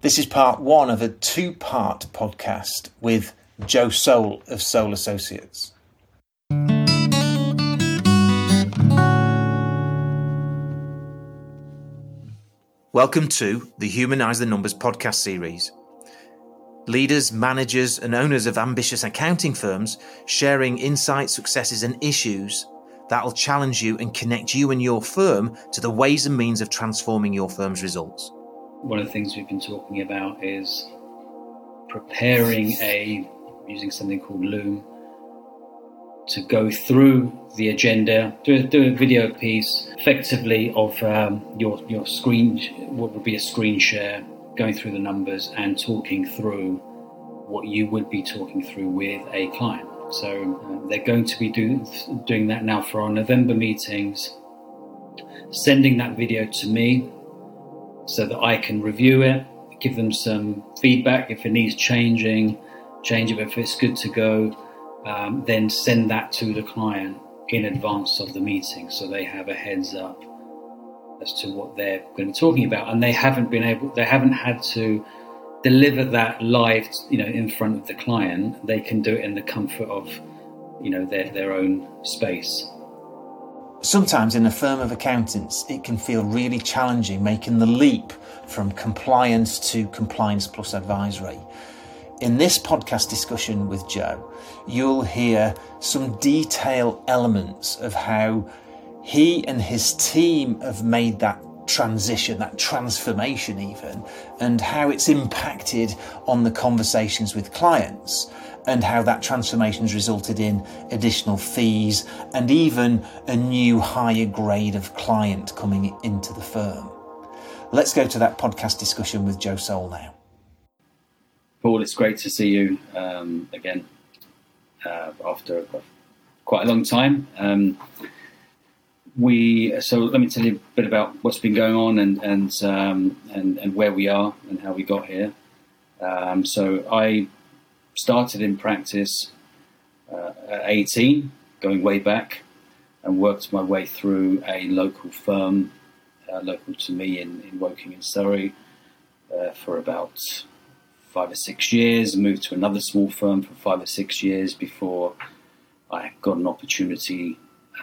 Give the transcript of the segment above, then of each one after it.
This is part one of a two part podcast with Joe Soul of Soul Associates. Welcome to the Humanize the Numbers podcast series. Leaders, managers, and owners of ambitious accounting firms sharing insights, successes, and issues that'll challenge you and connect you and your firm to the ways and means of transforming your firm's results. One of the things we've been talking about is preparing a, using something called Loom, to go through the agenda, do a, do a video piece effectively of um, your, your screen, what would be a screen share, going through the numbers and talking through what you would be talking through with a client. So uh, they're going to be do, doing that now for our November meetings, sending that video to me so that I can review it, give them some feedback. If it needs changing, change it. If it's good to go, um, then send that to the client in advance of the meeting so they have a heads up as to what they're going to be talking about. And they haven't been able they haven't had to deliver that live, you know, in front of the client, they can do it in the comfort of, you know, their, their own space. Sometimes in a firm of accountants, it can feel really challenging making the leap from compliance to compliance plus advisory. In this podcast discussion with Joe, you'll hear some detailed elements of how he and his team have made that transition, that transformation, even, and how it's impacted on the conversations with clients, and how that transformation has resulted in additional fees and even a new higher grade of client coming into the firm. Let's go to that podcast discussion with Joe Soul now. Paul, it's great to see you um, again uh, after quite a long time. Um, we so let me tell you a bit about what's been going on and and um, and, and where we are and how we got here. Um, so I started in practice uh, at 18, going way back, and worked my way through a local firm, uh, local to me in, in Woking in Surrey, uh, for about five or six years. Moved to another small firm for five or six years before I got an opportunity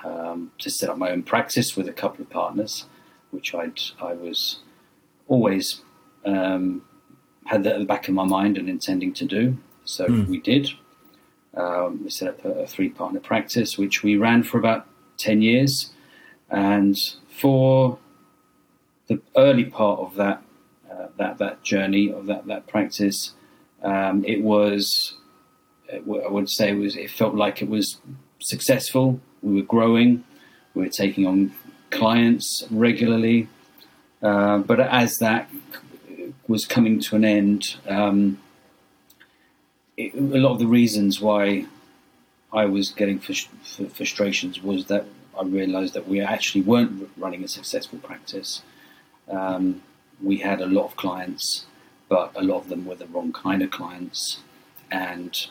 um, to set up my own practice with a couple of partners, which I'd, I was always um, had that at the back of my mind and intending to do. So mm. we did. Um, we set up a, a three partner practice, which we ran for about 10 years. And for the early part of that, uh, that, that journey of that, that practice, um, it was, I would say it was, it felt like it was successful we were growing, we were taking on clients regularly. Uh, but as that was coming to an end, um, it, a lot of the reasons why I was getting frustrations was that I realised that we actually weren't running a successful practice. Um, we had a lot of clients, but a lot of them were the wrong kind of clients, and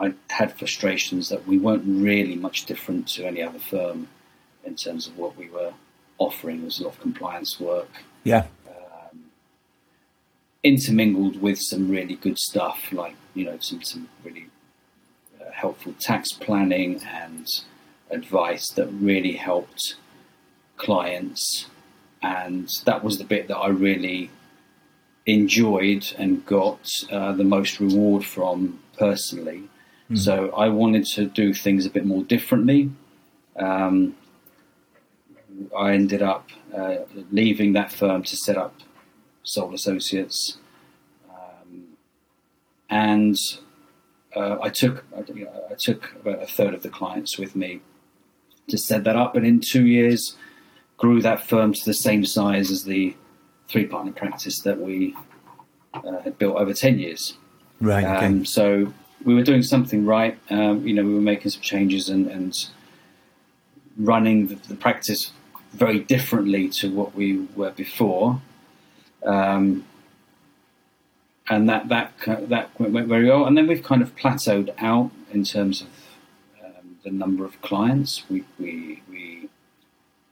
I had frustrations that we weren't really much different to any other firm in terms of what we were offering. There was a lot of compliance work. Yeah. Intermingled with some really good stuff, like you know some some really uh, helpful tax planning and advice that really helped clients, and that was the bit that I really enjoyed and got uh, the most reward from personally. Mm. So I wanted to do things a bit more differently. Um, I ended up uh, leaving that firm to set up Soul Associates, um, and uh, I took I, I, took about a third of the clients with me to set that up, and in two years grew that firm to the same size as the three partner practice that we uh, had built over ten years. Right. Okay. Um, so we were doing something right. Um, you know, we were making some changes and, and running the, the, practice very differently to what we were before. Um, and that that that went very well. And then we've kind of plateaued out in terms of um, the number of clients. We we we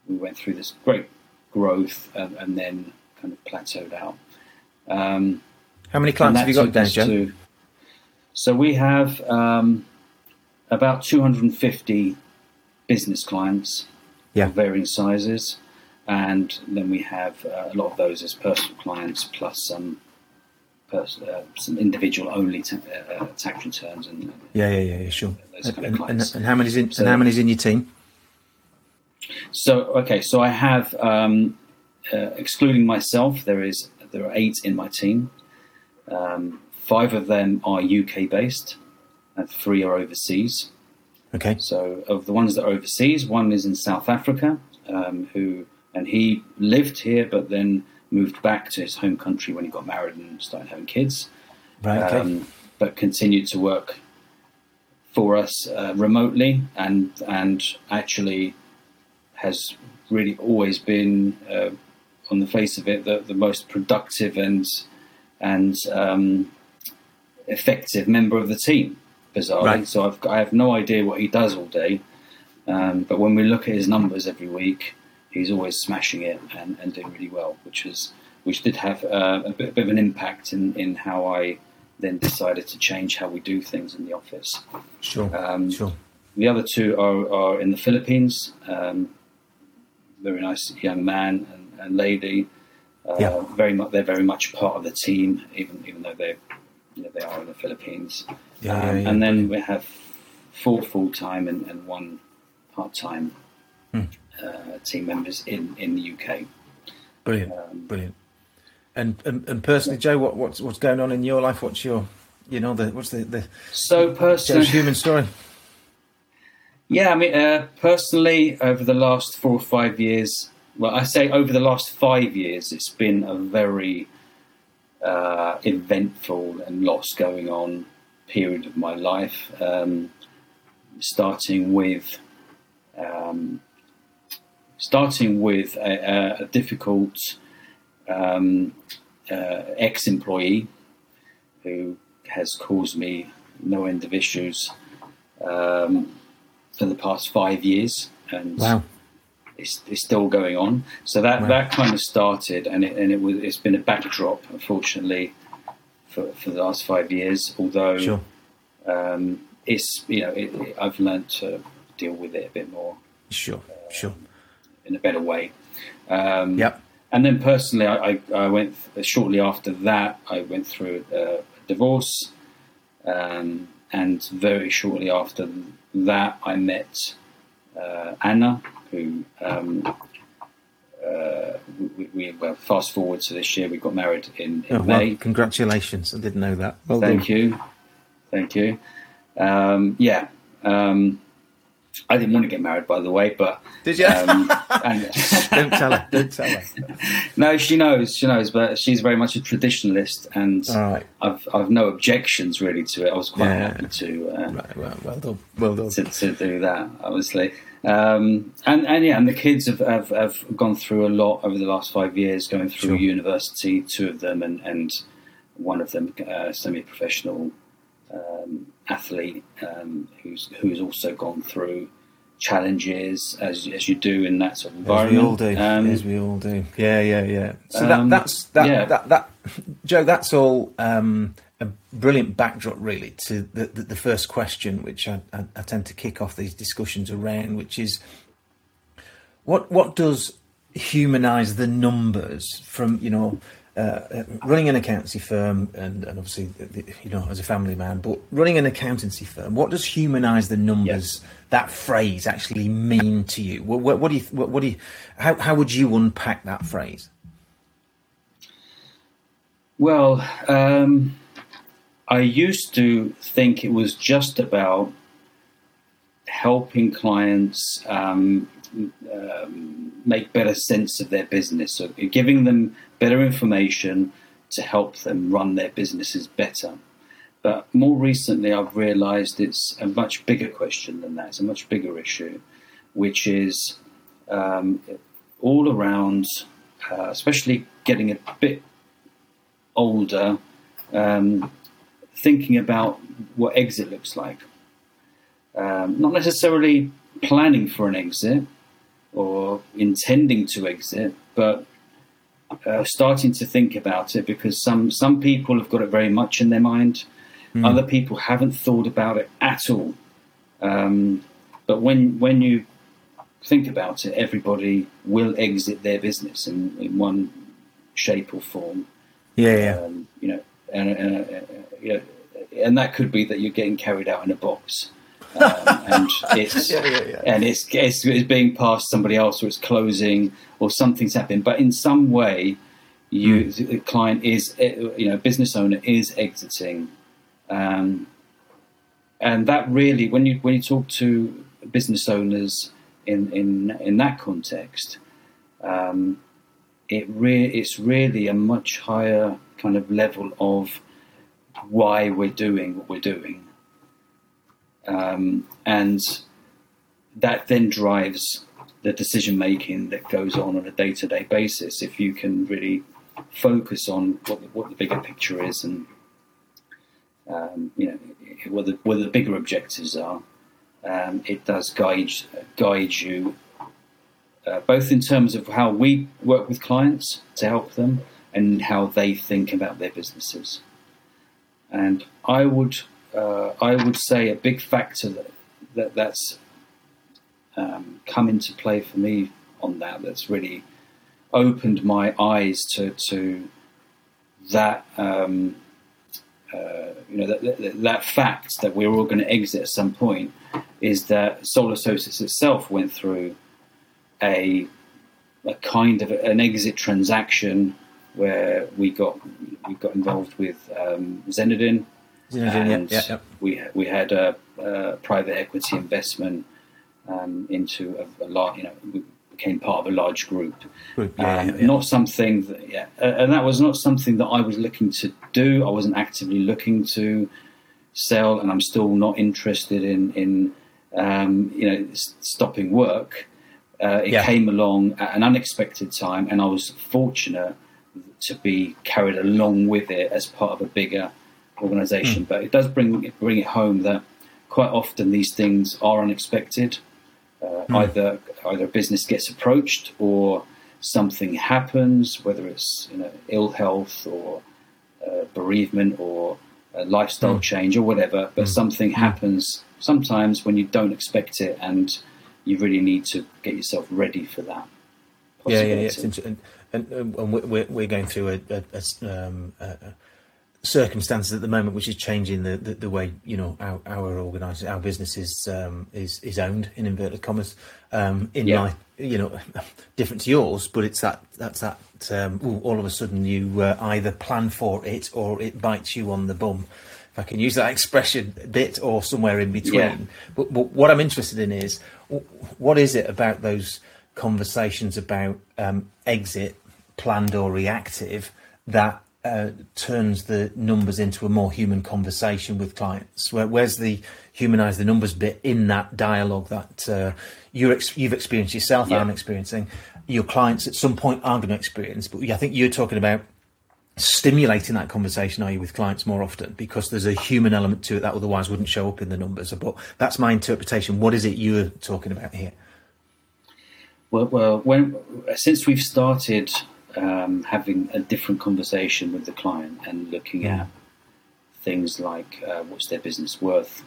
we went through this great growth and, and then kind of plateaued out. Um, How many clients have you got down, Joe? So we have um, about 250 business clients yeah. of varying sizes, and then we have uh, a lot of those as personal clients, plus some pers- uh, some individual only ta- uh, uh tax returns and yeah, yeah, yeah, yeah sure. And, and, and, and, how many's in so, and how many's in your team? So okay, so I have um, uh, excluding myself, there is there are eight in my team. Um, five of them are UK based, and three are overseas. Okay. So of the ones that are overseas, one is in South Africa, um, who and he lived here, but then moved back to his home country when he got married and started having kids. Right. Okay. Um, but continued to work for us uh, remotely, and and actually has really always been, uh, on the face of it, the, the most productive and and um, effective member of the team bizarrely. Right. So I've, I have no idea what he does all day. Um, but when we look at his numbers every week, he's always smashing it and, and doing really well, which is which did have uh, a, bit, a, bit, of an impact in, in how I then decided to change how we do things in the office. Sure. Um, sure. The other two are, are in the Philippines. Um, very nice young man and, and lady. Uh, yeah. Very much, they're very much part of the team, even even though they you know, they are in the Philippines. Yeah, um, yeah, yeah. And then we have four full time and, and, one part time hmm. uh, team members in, in the UK. Brilliant, um, brilliant. And, and and personally, Joe, what what's what's going on in your life? What's your you know the what's the the so personal human story? Yeah, I mean, uh, personally, over the last four or five years, well, I say over the last five years, it's been a very uh, eventful and lots going on period of my life, um, starting with um, starting with a, a difficult um, uh, ex-employee who has caused me no end of issues um, for the past five years, and wow it's, it's still going on. So that, right. that kind of started, and it, and it was it's been a backdrop, unfortunately, for, for the last five years. Although sure. um, it's you know it, it, I've learned to deal with it a bit more. Sure, uh, sure. In a better way. Um, yep. And then personally, I, I, I, went shortly after that. I went through a, a divorce, um, and very shortly after that, I met uh, Anna, who um, uh, we, we, well, fast forward to this year, we got married in, in oh, May. Well, congratulations! I didn't know that. Well Thank done. you, thank you. Um, yeah, um, I didn't want to get married, by the way, but did you? Um, and, don't tell her. Don't tell her. no, she knows. She knows, but she's very much a traditionalist, and right. I've I've no objections really to it. I was quite yeah. happy to. Uh, right, well, well done. Well done. To, to do that, obviously. Um, and, and yeah, and the kids have, have, have, gone through a lot over the last five years, going through sure. university, two of them, and, and one of them, uh, semi-professional um, athlete, um, who's who's also gone through challenges as as you do in that sort of environment. As we all do. Um, as we all do. Yeah, yeah, yeah. So that, um, that's that, yeah. that that Joe. That's all um, a brilliant backdrop, really, to the, the, the first question, which I, I, I, tend to kick off these discussions around, which is what what does humanise the numbers from you know uh, running an accountancy firm and, and obviously you know as a family man, but running an accountancy firm, what does humanise the numbers? That phrase actually mean to you? What, what, what do you? What, what do you? How how would you unpack that phrase? Well. Um I used to think it was just about helping clients um, um, make better sense of their business, so giving them better information to help them run their businesses better. But more recently, I've realized it's a much bigger question than that. It's a much bigger issue, which is um, all around, uh, especially getting a bit older. Um, thinking about what exit looks like. Um, not necessarily planning for an exit or intending to exit, but uh, starting to think about it because some some people have got it very much in their mind. Mm. Other people haven't thought about it at all. Um, but when when you think about it, everybody will exit their business in, in one shape or form. Yeah, yeah. Um, you know, and, and uh, you know, and that could be that you're getting carried out in a box. Um, and it's yeah, yeah, yeah. and it's, it's, it's being passed somebody else, or it's closing, or something's happening. But in some way, you mm. the client is you know business owner is exiting, um, and that really when you when you talk to business owners in in in that context, um, it re- it's really a much higher kind of level of why we're doing what we're doing, um, and that then drives the decision making that goes on on a day to day basis. If you can really focus on what the, what the bigger picture is and um, you know what the, the bigger objectives are, um, it does guide guide you uh, both in terms of how we work with clients to help them and how they think about their businesses. And I would uh, I would say a big factor that, that that's um, come into play for me on that that's really opened my eyes to to that um, uh, you know that, that, that, fact that we're all going to exit at some point is that Soul Associates itself went through a a kind of an exit transaction where we got we got involved with um, Xeinadin, and yeah, yeah, we we had a, a private equity investment um, into a, a lot. You know, we became part of a large group. group um, not something that, yeah, and that was not something that I was looking to do. I wasn't actively looking to sell, and I'm still not interested in in um, you know stopping work. Uh, it yeah. came along at an unexpected time, and I was fortunate to be carried along with it as part of a bigger organisation. Mm. But it does bring bring it home that quite often these things are unexpected. Uh, mm. Either either a business gets approached or something happens, whether it's you know ill health or uh, bereavement or a lifestyle mm. change or whatever. But hmm. something hmm. happens sometimes when you don't expect it, and you really need to get yourself ready for that. Yeah, yeah, yeah. And, and, and, we're, we're going through a, a, a, um, a, circumstances at the moment, which is changing the, the, the way you know our our organisation, our business is um, is is owned in inverted commas. Um, in yeah. my you know different to yours, but it's that that's that um, ooh, all of a sudden you uh, either plan for it or it bites you on the bum. If I can use that expression, a bit or somewhere in between. Yeah. But, but what I'm interested in is what is it about those conversations about um, exit, planned or reactive, that uh, turns the numbers into a more human conversation with clients? Where, where's the humanize the numbers bit in that dialogue that uh, you ex- you've experienced yourself, yeah. I'm experiencing, your clients at some point are going to experience? But I think you're talking about stimulating that conversation, are you, with clients more often? Because there's a human element to it that otherwise wouldn't show up in the numbers. But that's my interpretation. What is it you're talking about here? Well, well when since we've started um, having a different conversation with the client and looking at things like uh, what's their business worth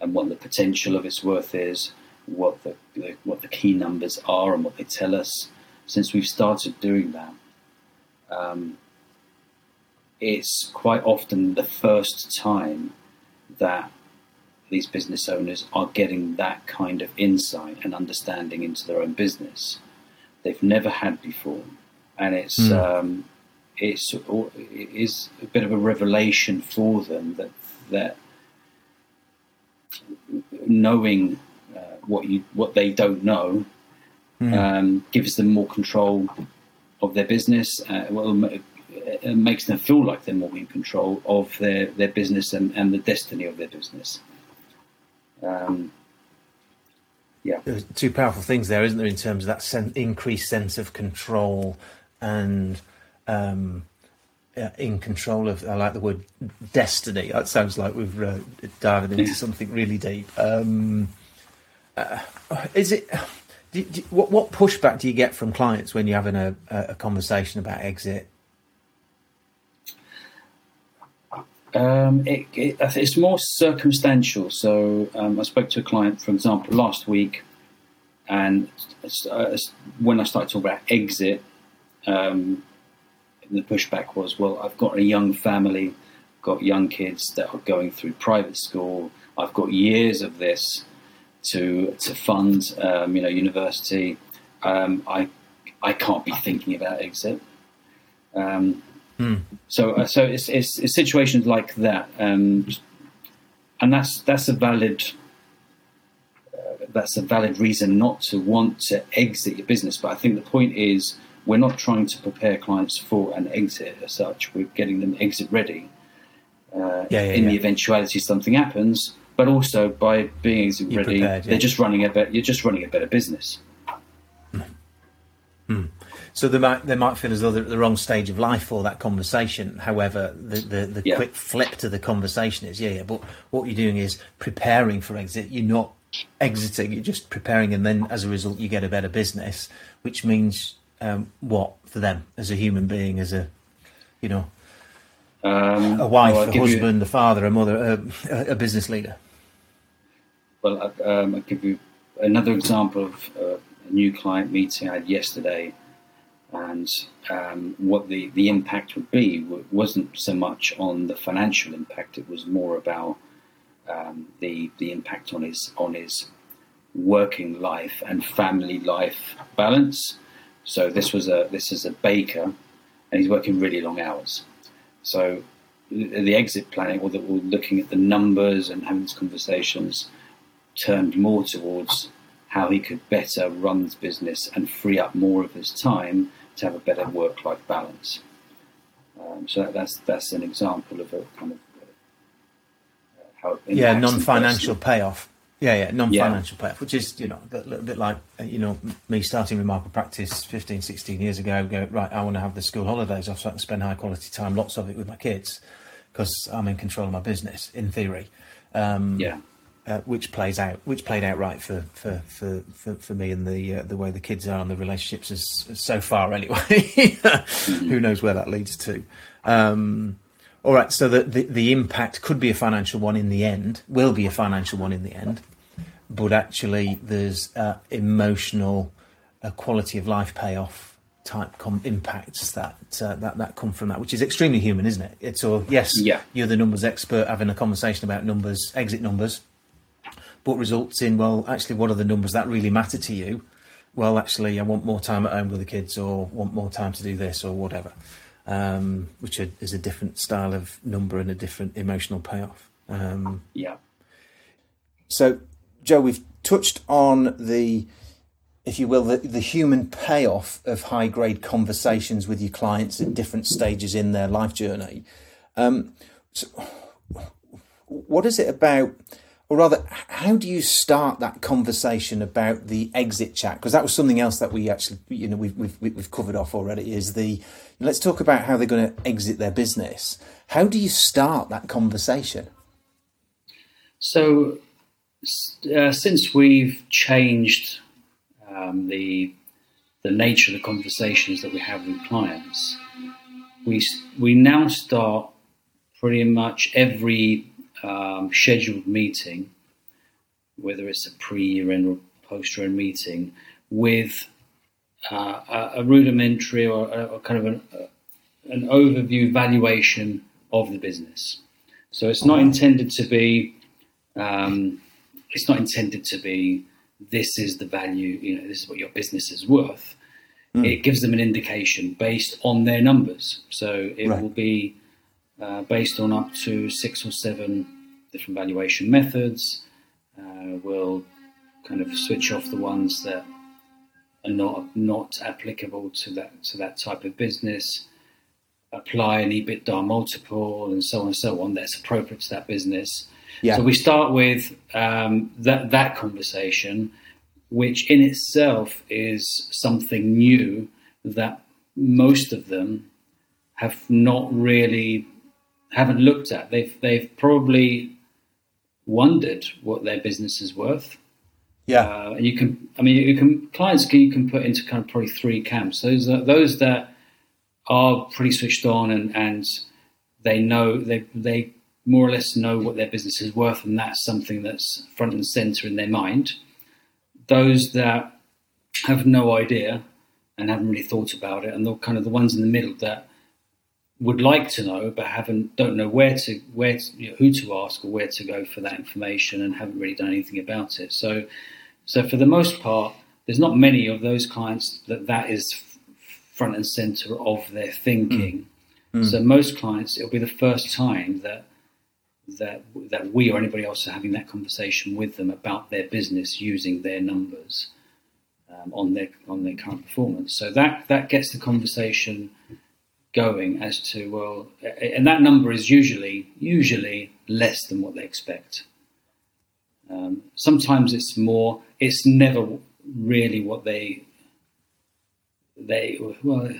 and what the potential of its worth is, what the, the, what the key numbers are and what they tell us. Since we've started doing that, um, it's quite often the first time that these business owners are getting that kind of insight and understanding into their own business. They've never had before and it's mm. um, it's it is a bit of a revelation for them that that knowing uh, what you what they don't know mm. um, gives them more control of their business. Uh, well, it makes them feel like they're more in control of their, their business and, and the destiny of their business. Um, yeah, There's two powerful things there, isn't there, in terms of that sen- increased sense of control and um, uh, in control of. I like the word destiny. That sounds like we've uh, dived into something really deep. Um, uh, is it? Do, do, what, what pushback do you get from clients when you're having a, a conversation about exit? Um, it, it, it's more circumstantial. So um, I spoke to a client, for example, last week, and uh, when I started talking about exit, um, the pushback was, "Well, I've got a young family, got young kids that are going through private school. I've got years of this to to fund, um, you know, university. Um, I I can't be thinking about exit." Um, Hmm. So, uh, so it's, it's, it's, situations like that, um, and that's that's a valid uh, that's a valid reason not to want to exit your business. But I think the point is we're not trying to prepare clients for an exit as such. We're getting them exit ready uh, yeah, yeah, in yeah. the eventuality something happens. But also by being exit You're ready, prepared, they're just running a better. You're just running a better business. Hmm. So they might they might feel as though they're at the wrong stage of life for that conversation. However, the the, the yeah. quick flip to the conversation is yeah, yeah. But what you're doing is preparing for exit. You're not exiting. You're just preparing, and then as a result, you get a better business, which means um, what for them as a human being, as a you know, um, a wife, well, a husband, you... a father, a mother, a, a business leader. Well, um, I'll give you another example of uh, a new client meeting I had yesterday and um, what the, the impact would be wasn't so much on the financial impact; it was more about um, the the impact on his on his working life and family life balance. So this was a this is a baker, and he's working really long hours. So the exit planning, or, the, or looking at the numbers and having these conversations, turned more towards how he could better run his business and free up more of his time to have a better work-life balance. Um, so that, that's that's an example of a kind of uh, how yeah non-financial payoff. Yeah, yeah, non-financial yeah. payoff, which is you know a little bit like uh, you know me starting remarkable practice 15, 16 years ago. Go right, I want to have the school holidays off so I can spend high quality time, lots of it with my kids, because I'm in control of my business in theory. Um, yeah uh, which plays out, which played out right for for for, for, for me and the uh, the way the kids are and the relationships is, so far anyway. Who knows where that leads to? Um, all right, so the, the, the impact could be a financial one in the end, will be a financial one in the end, but actually there's uh, emotional, uh, quality of life payoff type com- impacts that uh, that that come from that, which is extremely human, isn't it? It's all yes, yeah. you're the numbers expert having a conversation about numbers, exit numbers, but results in well, actually, what are the numbers that really matter to you? Well, actually, I want more time at home with the kids, or want more time to do this, or whatever. Um, which is a different style of number and a different emotional payoff. Um, yeah. So, Joe, we've touched on the, if you will, the, the human payoff of high grade conversations with your clients at different stages in their life journey. Um, so what is it about? or rather, how do you start that conversation about the exit chat? Because that was something else that we actually, you know, we've, we've, we've covered off already. Is the let's talk about how they're going to exit their business. How do you start that conversation? So, uh, since we've changed um, the the nature of the conversations that we have with clients, we we now start pretty much every um, scheduled meeting, whether it's a pre-year end or post-year end meeting, with uh, a, a, rudimentary or, a, or kind of an, uh, an, overview valuation of the business. So it's not intended to be. Um, it's not intended to be. This is the value. You know, this is what your business is worth. Mm. It gives them an indication based on their numbers. So it right. will be uh, based on up to six or seven different valuation methods. Uh, we'll kind of switch off the ones that are not not applicable to that to that type of business. Apply an EBITDA multiple and so on and so on that's appropriate to that business. Yeah. So we start with um, that that conversation, which in itself is something new that most of them have not really haven't looked at. They've they've probably wondered what their business is worth, Yeah, uh, and you can. I mean, you can clients can, you can put into kind of probably three camps. Those are, those that are pretty switched on and and they know they they more or less know what their business is worth, and that's something that's front and center in their mind. Those that have no idea and haven't really thought about it, and they're kind of the ones in the middle that would like to know but haven't don't know where to where to, you know, who to ask or where to go for that information and haven't really done anything about it. So, so for the most part, there's not many of those clients that that is front and center of their thinking. Mm. Mm. So most clients, it'll be the first time that that that we or anybody else are having that conversation with them about their business using their numbers um, on their on their current performance. So that that gets the conversation going as to well, and that number is usually usually less than what they expect. Um, sometimes it's more. It's never really what they they well.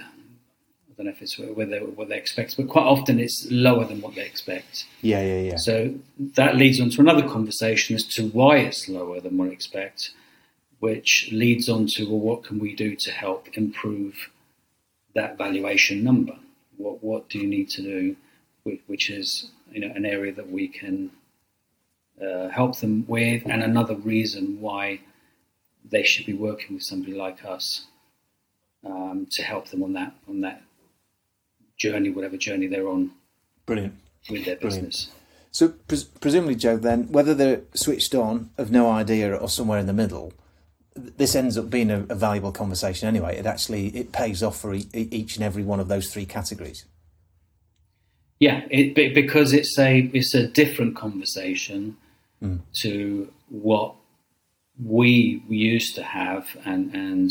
I don't know if it's whether what they expect, but quite often it's lower than what they expect. Yeah, yeah, yeah. So that leads on to another conversation as to why it's lower than what they expect, which leads on to well, what can we do to help improve that valuation number? what what do you need to do, which is you know an area that we can uh, help them with, and another reason why they should be working with somebody like us um, to help them on that on that journey, whatever journey they're on. Brilliant. With their Brilliant. business. So pres- presumably, Joe, then whether they're switched on, of no idea, or somewhere in the middle, this ends up being a, a, valuable conversation anyway. It actually it pays off for e- each and every one of those three categories. Yeah, it, because it's a it's a different conversation mm. to what we used to have, and and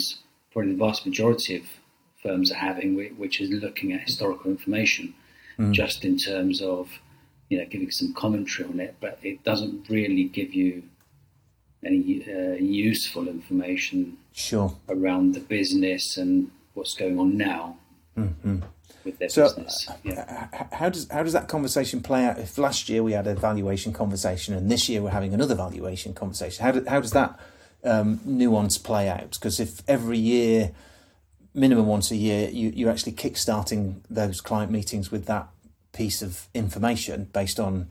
probably the vast majority of firms are having, which is looking at historical information, mm. just in terms of you know giving some commentary on it, but it doesn't really give you any uh, useful information sure. around the business and what's going on now mm-hmm. with their so, business. Uh, yeah. How does how does that conversation play out? If last year we had a valuation conversation and this year we're having another valuation conversation, how do, how does that um, nuance play out? Because if every year, minimum once a year, you, you're actually kick-starting those client meetings with that piece of information based on,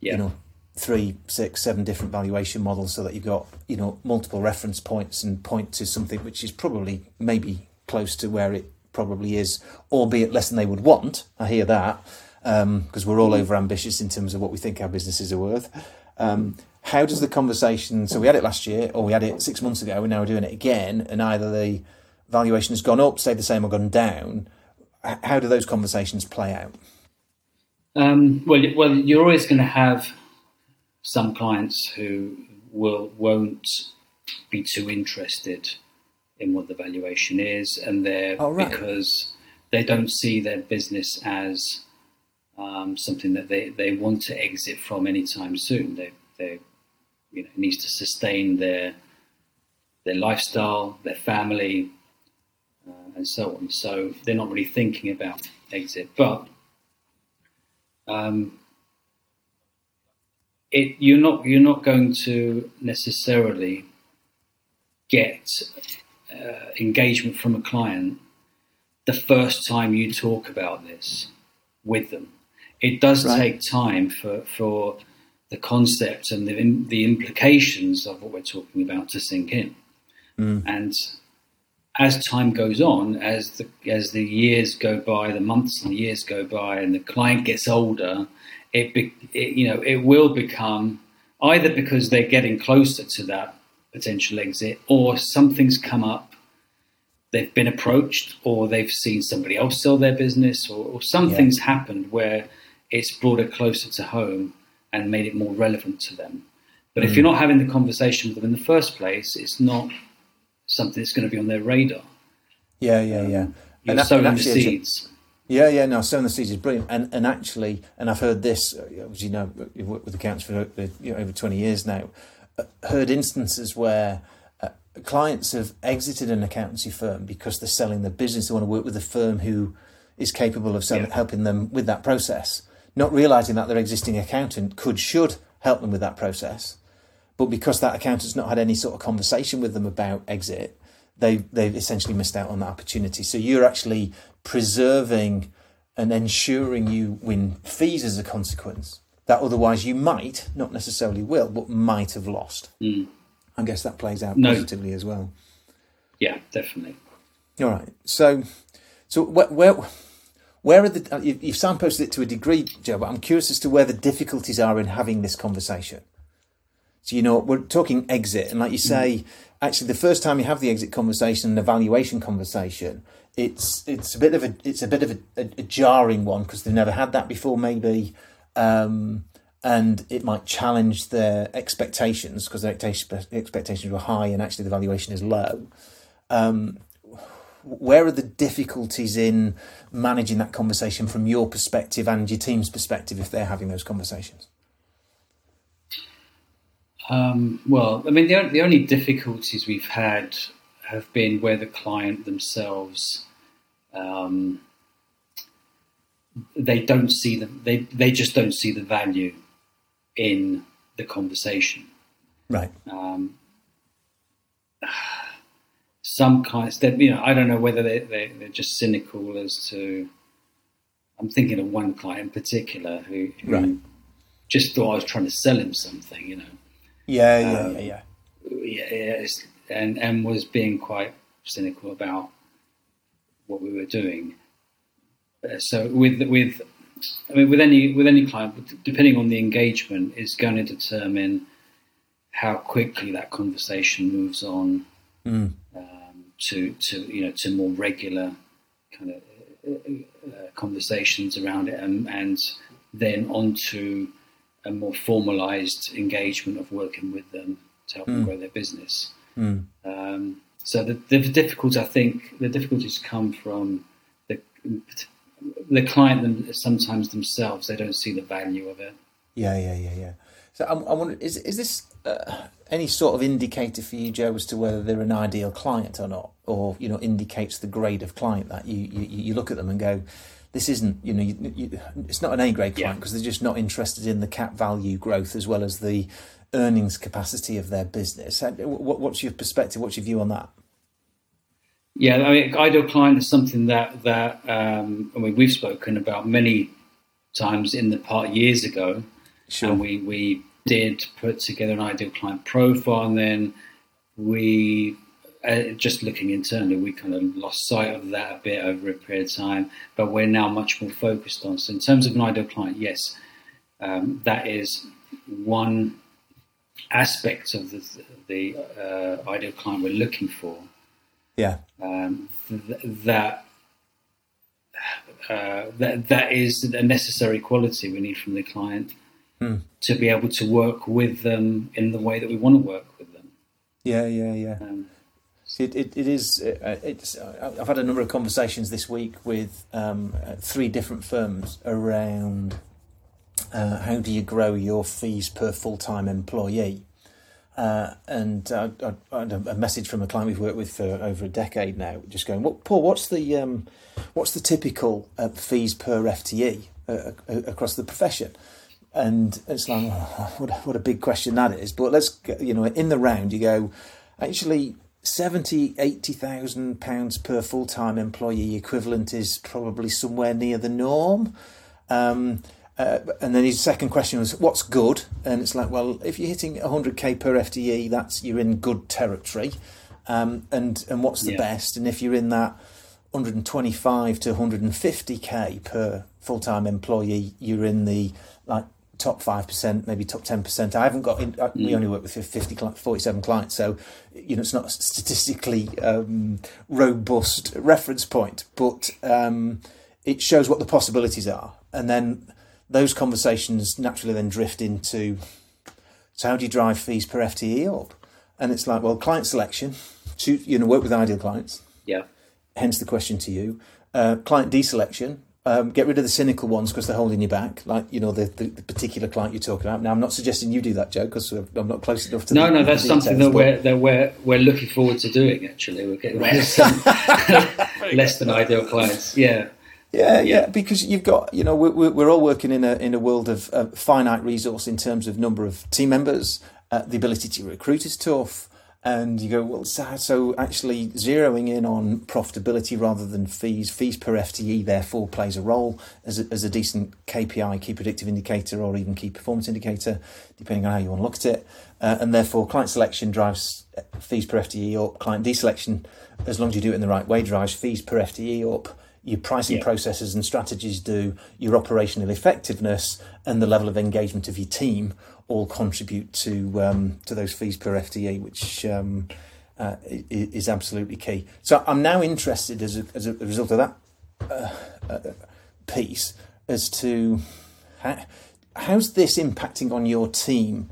yeah. you know, three, six, seven different valuation models so that you've got, you know, multiple reference points and point to something which is probably maybe close to where it probably is, albeit less than they would want. I hear that because um, we're all over ambitious in terms of what we think our businesses are worth. Um, how does the conversation? So we had it last year, or we had it six months ago, and now we're doing it again, and either the valuation has gone up, stayed the same, or gone down. How do those conversations play out? Um, well, well, you're always going to have some clients who will won't be too interested in what the valuation is, and they're oh, right. because they don't see their business as um, something that they, they want to exit from anytime soon. They they you know needs to sustain their their lifestyle, their family, and so on. So they're not really thinking about exit, but um, it, you're not you're not going to necessarily get uh, engagement from a client the first time you talk about this with them. It does right. take time for for the concept and the the implications of what we're talking about to sink in, mm. and as time goes on, as the as the years go by, the months and the years go by, and the client gets older, it, be, it, you know it will become either because they're getting closer to that potential exit or something's come up they've been approached or they've seen somebody else sell their business or, or something's yeah. happened where it's brought it closer to home and made it more relevant to them but mm. if you're not having the conversation with them in the first place it's not something that's going to be on their radar yeah yeah yeah um, you're and sowing the seeds yeah, yeah, no, sowing the seeds is brilliant, and and actually, and I've heard this, uh, as you know, you've worked with accounts for uh, you know, over twenty years now. Uh, heard instances where uh, clients have exited an accountancy firm because they're selling their business. They want to work with a firm who is capable of selling, yeah. helping them with that process, not realizing that their existing accountant could should help them with that process, but because that accountant's not had any sort of conversation with them about exit, they they've essentially missed out on that opportunity. So you're actually preserving and ensuring you win fees as a consequence that otherwise you might, not necessarily will, but might have lost. Mm. I guess that plays out no. positively as well. Yeah, definitely. All right. So, so where where, where are the uh, you've signposted it to a degree, Joe? But I'm curious as to where the difficulties are in having this conversation. So you know we're talking exit, and like you say, mm. actually the first time you have the exit conversation and evaluation conversation, it's it's a bit of a it's a bit of a, a, a jarring one because they've never had that before, maybe, um, and it might challenge their expectations because their expectations were high and actually the valuation is low. Um, where are the difficulties in managing that conversation from your perspective and your team's perspective if they're having those conversations? Um, well, I mean, the, the only difficulties we've had have been where the client themselves um, they don't see the they they just don't see the value in the conversation. Right. Um, some clients that you know I don't know whether they, they they're just cynical as to. I'm thinking of one client in particular who, who right. just thought I was trying to sell him something, you know. Yeah, yeah, um, yeah, yeah. Yeah, and and was being quite cynical about what we were doing. Uh, so with with I mean with any with any client, depending on the engagement, is going to determine how quickly that conversation moves on mm. um, to to you know to more regular kind of uh, uh, conversations around it, and, and then onto a more formalized engagement of working with them to help mm. them grow their business. Mm. Um, so the, the difficulty, I think, the difficulties come from the the client them, sometimes themselves. They don't see the value of it. Yeah, yeah, yeah, yeah. So I, I wonder, is is this uh, any sort of indicator for you, Joe, as to whether they're an ideal client or not, or you know, indicates the grade of client that you you, you look at them and go, this isn't, you know, you, you, it's not an A grade client because yeah. they're just not interested in the cap value growth as well as the earnings capacity of their business. What's your perspective? What's your view on that? Yeah, I mean, ideal client is something that that um, I mean we've spoken about many times in the part years ago, sure. and we we did put together an ideal client profile, and then we uh, just looking internally, we kind of lost sight of that a bit over a period of time, but we're now much more focused on. So, in terms of an ideal client, yes, um, that is one aspect of the, the uh, ideal client we're looking for. Yeah. Um, th- that, uh, that that is a necessary quality we need from the client hmm. to be able to work with them in the way that we want to work with them. Yeah, yeah, yeah. Um, it, it, it is. Uh, it's. I've had a number of conversations this week with um, three different firms around uh, how do you grow your fees per full time employee? Uh, and uh, I, had a message from a client we've worked with for over a decade now, just going, "What, Paul? What's the um, what's the typical uh, fees per FTE uh, uh, across the profession?" And it's like, what, a, what a big question that is. But let's, you know, in the round, you go, actually, 70, 80,000 pounds per full time employee equivalent is probably somewhere near the norm. Um, uh, and then his second question was, "What's good?" And it's like, well, if you're hitting 100k per FTE, that's you're in good territory. Um, and and what's the yeah. best? And if you're in that 125 to 150k per full time employee, you're in the like top five percent, maybe top ten percent. I haven't got. In, I. We only work with 50, 47 clients, so you know it's not a statistically um, robust reference point, but um, it shows what the possibilities are, and then those conversations naturally then drift into so how do you drive fees per FTE up? And it's like, well, client selection, to, you know, work with ideal clients. Yeah. Hence the question to you. Uh, client deselection, um, get rid of the cynical ones because they're holding you back, like you know the, the, the, particular client you're talking about. Now, I'm not suggesting you do that, Joe, because I'm not close enough to. No, the, no, that's something that we're that we're we're looking forward to doing. Actually, we're getting rid of some less than ideal clients. Yeah, yeah, yeah, because you've got, you know, we're, we're all working in a in a world of uh, finite resource in terms of number of team members, Uh, the ability to recruit is tough. And you go, well, so, so actually zeroing in on profitability rather than fees, fees per FTE therefore plays a role as a, as a decent KPI, key predictive indicator, or even key performance indicator, depending on how you want to look at it. Uh, and therefore, client selection drives fees per FTE up, client deselection, as long as you do it in the right way, drives fees per FTE up your pricing yeah. processes and strategies do, your operational effectiveness, and the level of engagement of your team all contribute to um, to those fees per FTE, which um, uh, is absolutely key. So I'm now interested, as a, as a result of that uh, uh, piece, as to how, how's this impacting on your team,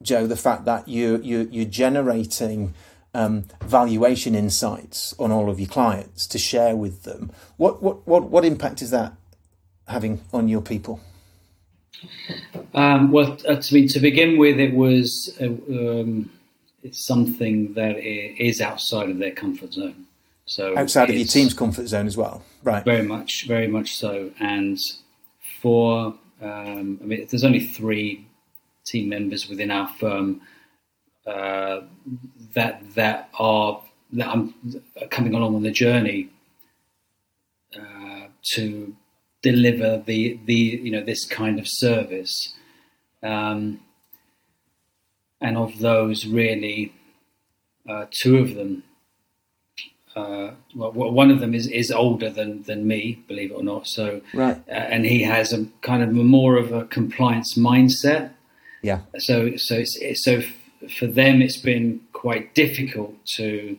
Joe? The fact that you you you're generating um, valuation insights on all of your clients to share with them. What what what what impact is that having on your people? Um, well, uh, to, be, to begin with, it was uh, um, it's something that is outside of their comfort zone. So outside of your team's comfort zone as well, right? Very much, very much so. And for um, I mean, there's only three team members within our firm uh, that that are that I'm coming along on the journey uh, to deliver the the you know this kind of service. Um, and of those, really, uh, two of them. Uh, well, one of them is, is older than, than me, believe it or not. So, right. Uh, and he has a kind of more of a compliance mindset. Yeah. So, so it's, it's so for them, it's been quite difficult to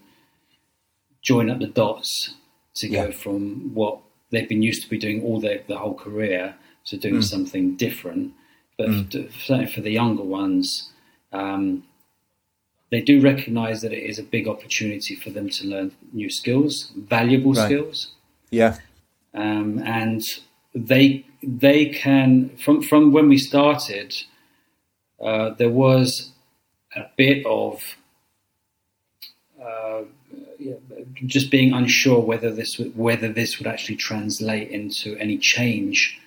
join up the dots to yeah. go from what they've been used to be doing all their, their whole career to doing mm. something different. But mm. certainly for the younger ones, um, they do recognise that it is a big opportunity for them to learn new skills, valuable right. skills. Yeah, um, and they they can from from when we started, uh, there was a bit of uh, just being unsure whether this whether this would actually translate into any change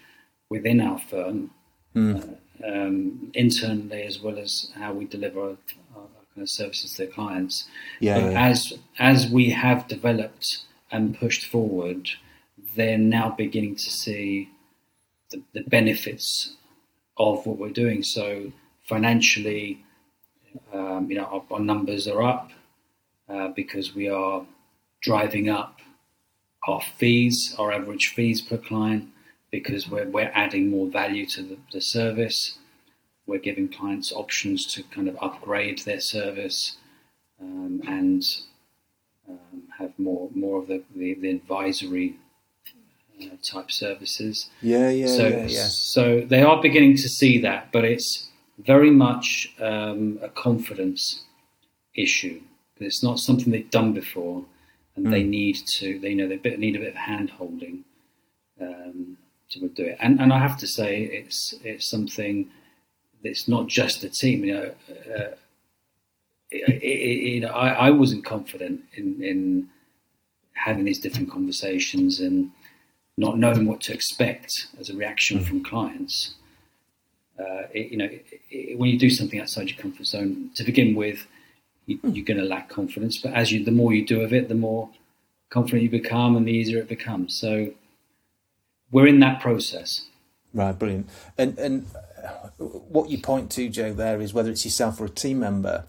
within our firm mm. uh, um, internally as well as how we deliver our, our kind of services to clients. Yeah, yeah, As as we have developed and pushed forward, they're now beginning to see the, the benefits of what we're doing. So financially, um, you know, our, our, numbers are up uh, because we are driving up our fees, our average fees per client, because we're, we're adding more value to the, the service. We're giving clients options to kind of upgrade their service um, and um, have more more of the, the, the advisory uh, type services. Yeah, yeah, so, yeah, yeah. So they are beginning to see that, but it's very much um, a confidence issue. It's not something they've done before, and mm. they need to. They know they need a bit of hand holding um, to do it. And and I have to say, it's it's something that's not just the team. You know, uh, it, it, you know, I, I wasn't confident in in having these different conversations and not knowing what to expect as a reaction mm. from clients uh, it, you know, it, when you do something outside your comfort zone, to begin with, you, are going to lack confidence. But as you, the more you do of it, the more confident you become, and the easier it becomes. So we're in that process. Right, brilliant. And and what you point to, Joe, there is whether it's yourself or a team member.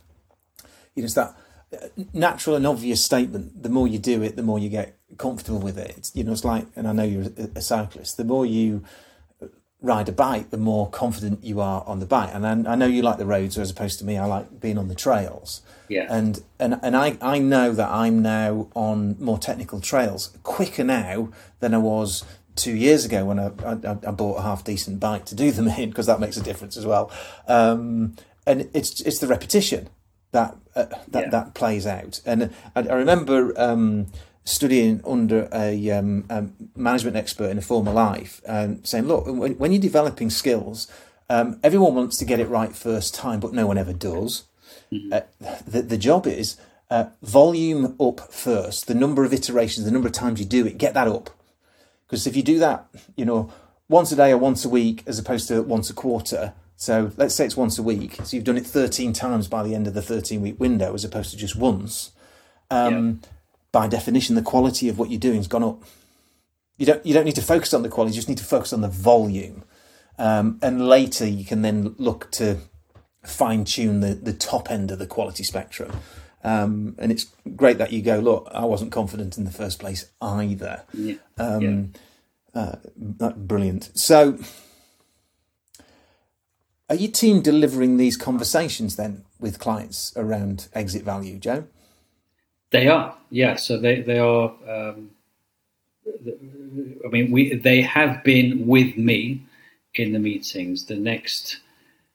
You know, it's that uh, natural and obvious statement. The more you do it, the more you get comfortable with it. You know, it's like, and I know you're a cyclist. The more you ride a bike, the more confident you are on the bike. And I, I, know you like the roads, as opposed to me, I like being on the trails. Yeah. And and and I I know that I'm now on more technical trails quicker now than I was two years ago when I I, I bought a half decent bike to do them in because that makes a difference as well. Um, and it's it's the repetition that uh, that yeah. that plays out. And I, I remember. Um, studying under a, um, a, management expert in a former life and saying, look, when, when you're developing skills, um, everyone wants to get it right first time, but no one ever does. Mm-hmm. Uh, the, the job is uh, volume up first, the number of iterations, the number of times you do it, get that up. Because if you do that, you know, once a day or once a week as opposed to once a quarter, So let's say it's once a week. So you've done it 13 times by the end of the 13 week window as opposed to just once. Um, By definition, the quality of what you're doing has gone up. You don't, you don't need to focus on the quality, you just need to focus on the volume. Um, and later you can then look to fine tune the, the top end of the quality spectrum. Um, and it's great that you go, look, I wasn't confident in the first place either. Yeah. Um, uh, that- brilliant. So, are your team delivering these conversations then with clients around exit value, Joe? They are, yeah. So they they are. Um, I mean, we they have been with me in the meetings. The next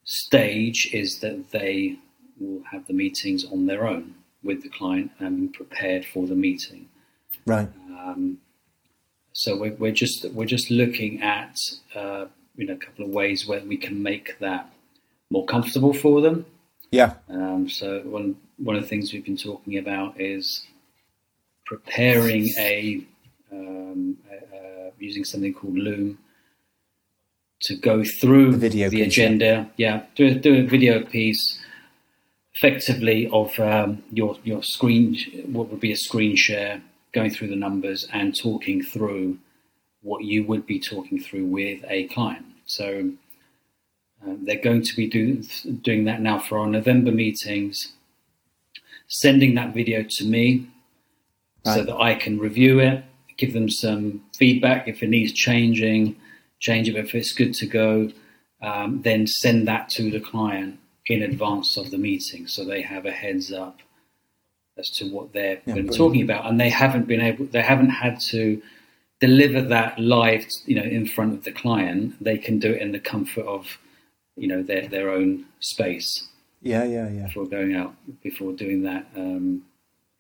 stage is that they will have the meetings on their own with the client and prepared for the meeting. Right. Um, so we're, we're just we're just looking at uh, you know a couple of ways where we can make that more comfortable for them. Yeah. Um, so one one of the things we've been talking about is preparing a, um, uh, using something called Loom to go through The video the piece, agenda. Yeah, do a, do a video piece effectively of um, your your screen, what would be a screen share, going through the numbers and talking through what you would be talking through with a client. So um, they're going to be do, doing that now for our November meetings, sending that video to me so that I can review it, give them some feedback. If it needs changing, change it. If it's good to go, um, then send that to the client in advance of the meeting so they have a heads up as to what they're Yeah, going to be brilliant. talking about. And they haven't been able they haven't had to deliver that live you know in front of the client. They can do it in the comfort of you know their their own space Yeah, yeah, yeah. before going out before doing that um,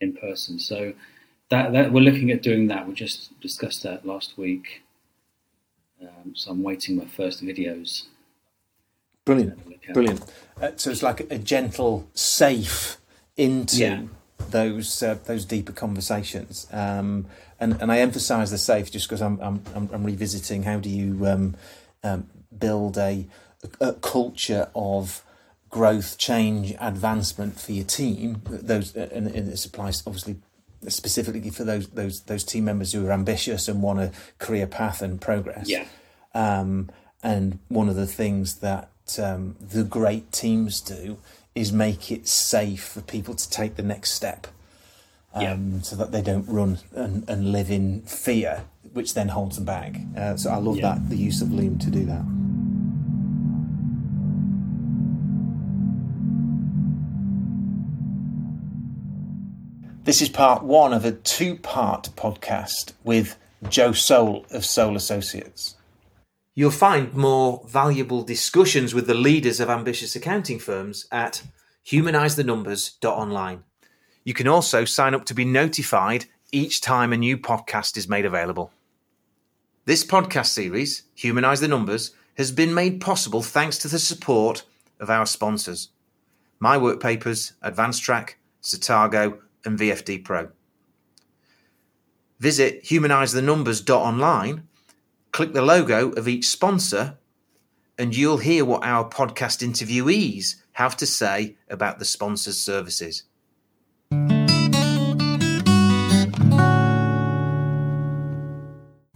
in person. So that, that we're looking at doing that. We just discussed that last week. Um, so I'm waiting my first videos. Brilliant. Brilliant. Uh, so it's like a gentle, safe into Yeah. those uh, those deeper conversations. Um, and and I emphasise the safe just because I'm, I'm I'm I'm revisiting how do you um, um, build a, a culture of growth, change, advancement for your team. Those and, and this applies obviously specifically for those those those team members who are ambitious and want a career path and progress. Yeah. Um, and one of the things that um, the great teams do is make it safe for people to take the next step. Um, So that they don't run and, and live in fear, which then holds them back. Uh, so I love Yeah. that, the use of Loom to do that. This is part one of a two part podcast with Joe Soul of Soul Associates. You'll find more valuable discussions with the leaders of ambitious accounting firms at humanisethenumbers.online. You can also sign up to be notified each time a new podcast is made available. This podcast series, Humanise the Numbers, has been made possible thanks to the support of our sponsors My Work Papers, Advanced Track, Satago, and VFD Pro. Visit humanisethenumbers.online, click the logo of each sponsor, and you'll hear what our podcast interviewees have to say about the sponsor's services.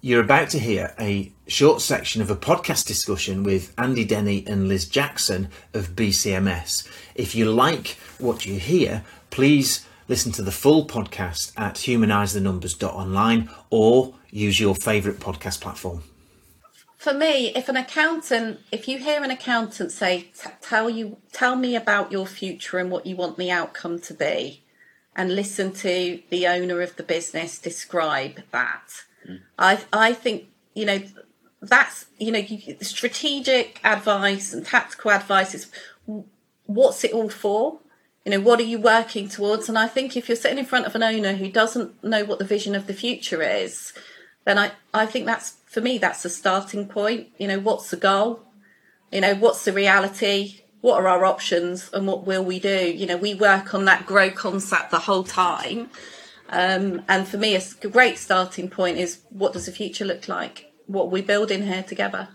You're about to hear a short section of a podcast discussion with Andy Denny and Liz Jackson of BCMS. If you like what you hear, please listen to the full podcast at humanisethenumbers.online or use your favourite podcast platform. for me, if an accountant, if you hear an accountant say, "Tell you, tell me about your future and what you want the outcome to be," and listen to the owner of the business describe that, hmm. I I think you know that's you know you, strategic advice and tactical advice is what's it all for? You know, what are you working towards? And I think if you're sitting in front of an owner who doesn't know what the vision of the future is, then I, I think that's for me that's the starting point. You know, what's the goal? You know, what's the reality? What are our options and what will we do? You know, we work on that grow concept the whole time. Um, and for me, a great starting point is what does the future look like? What are we building here together?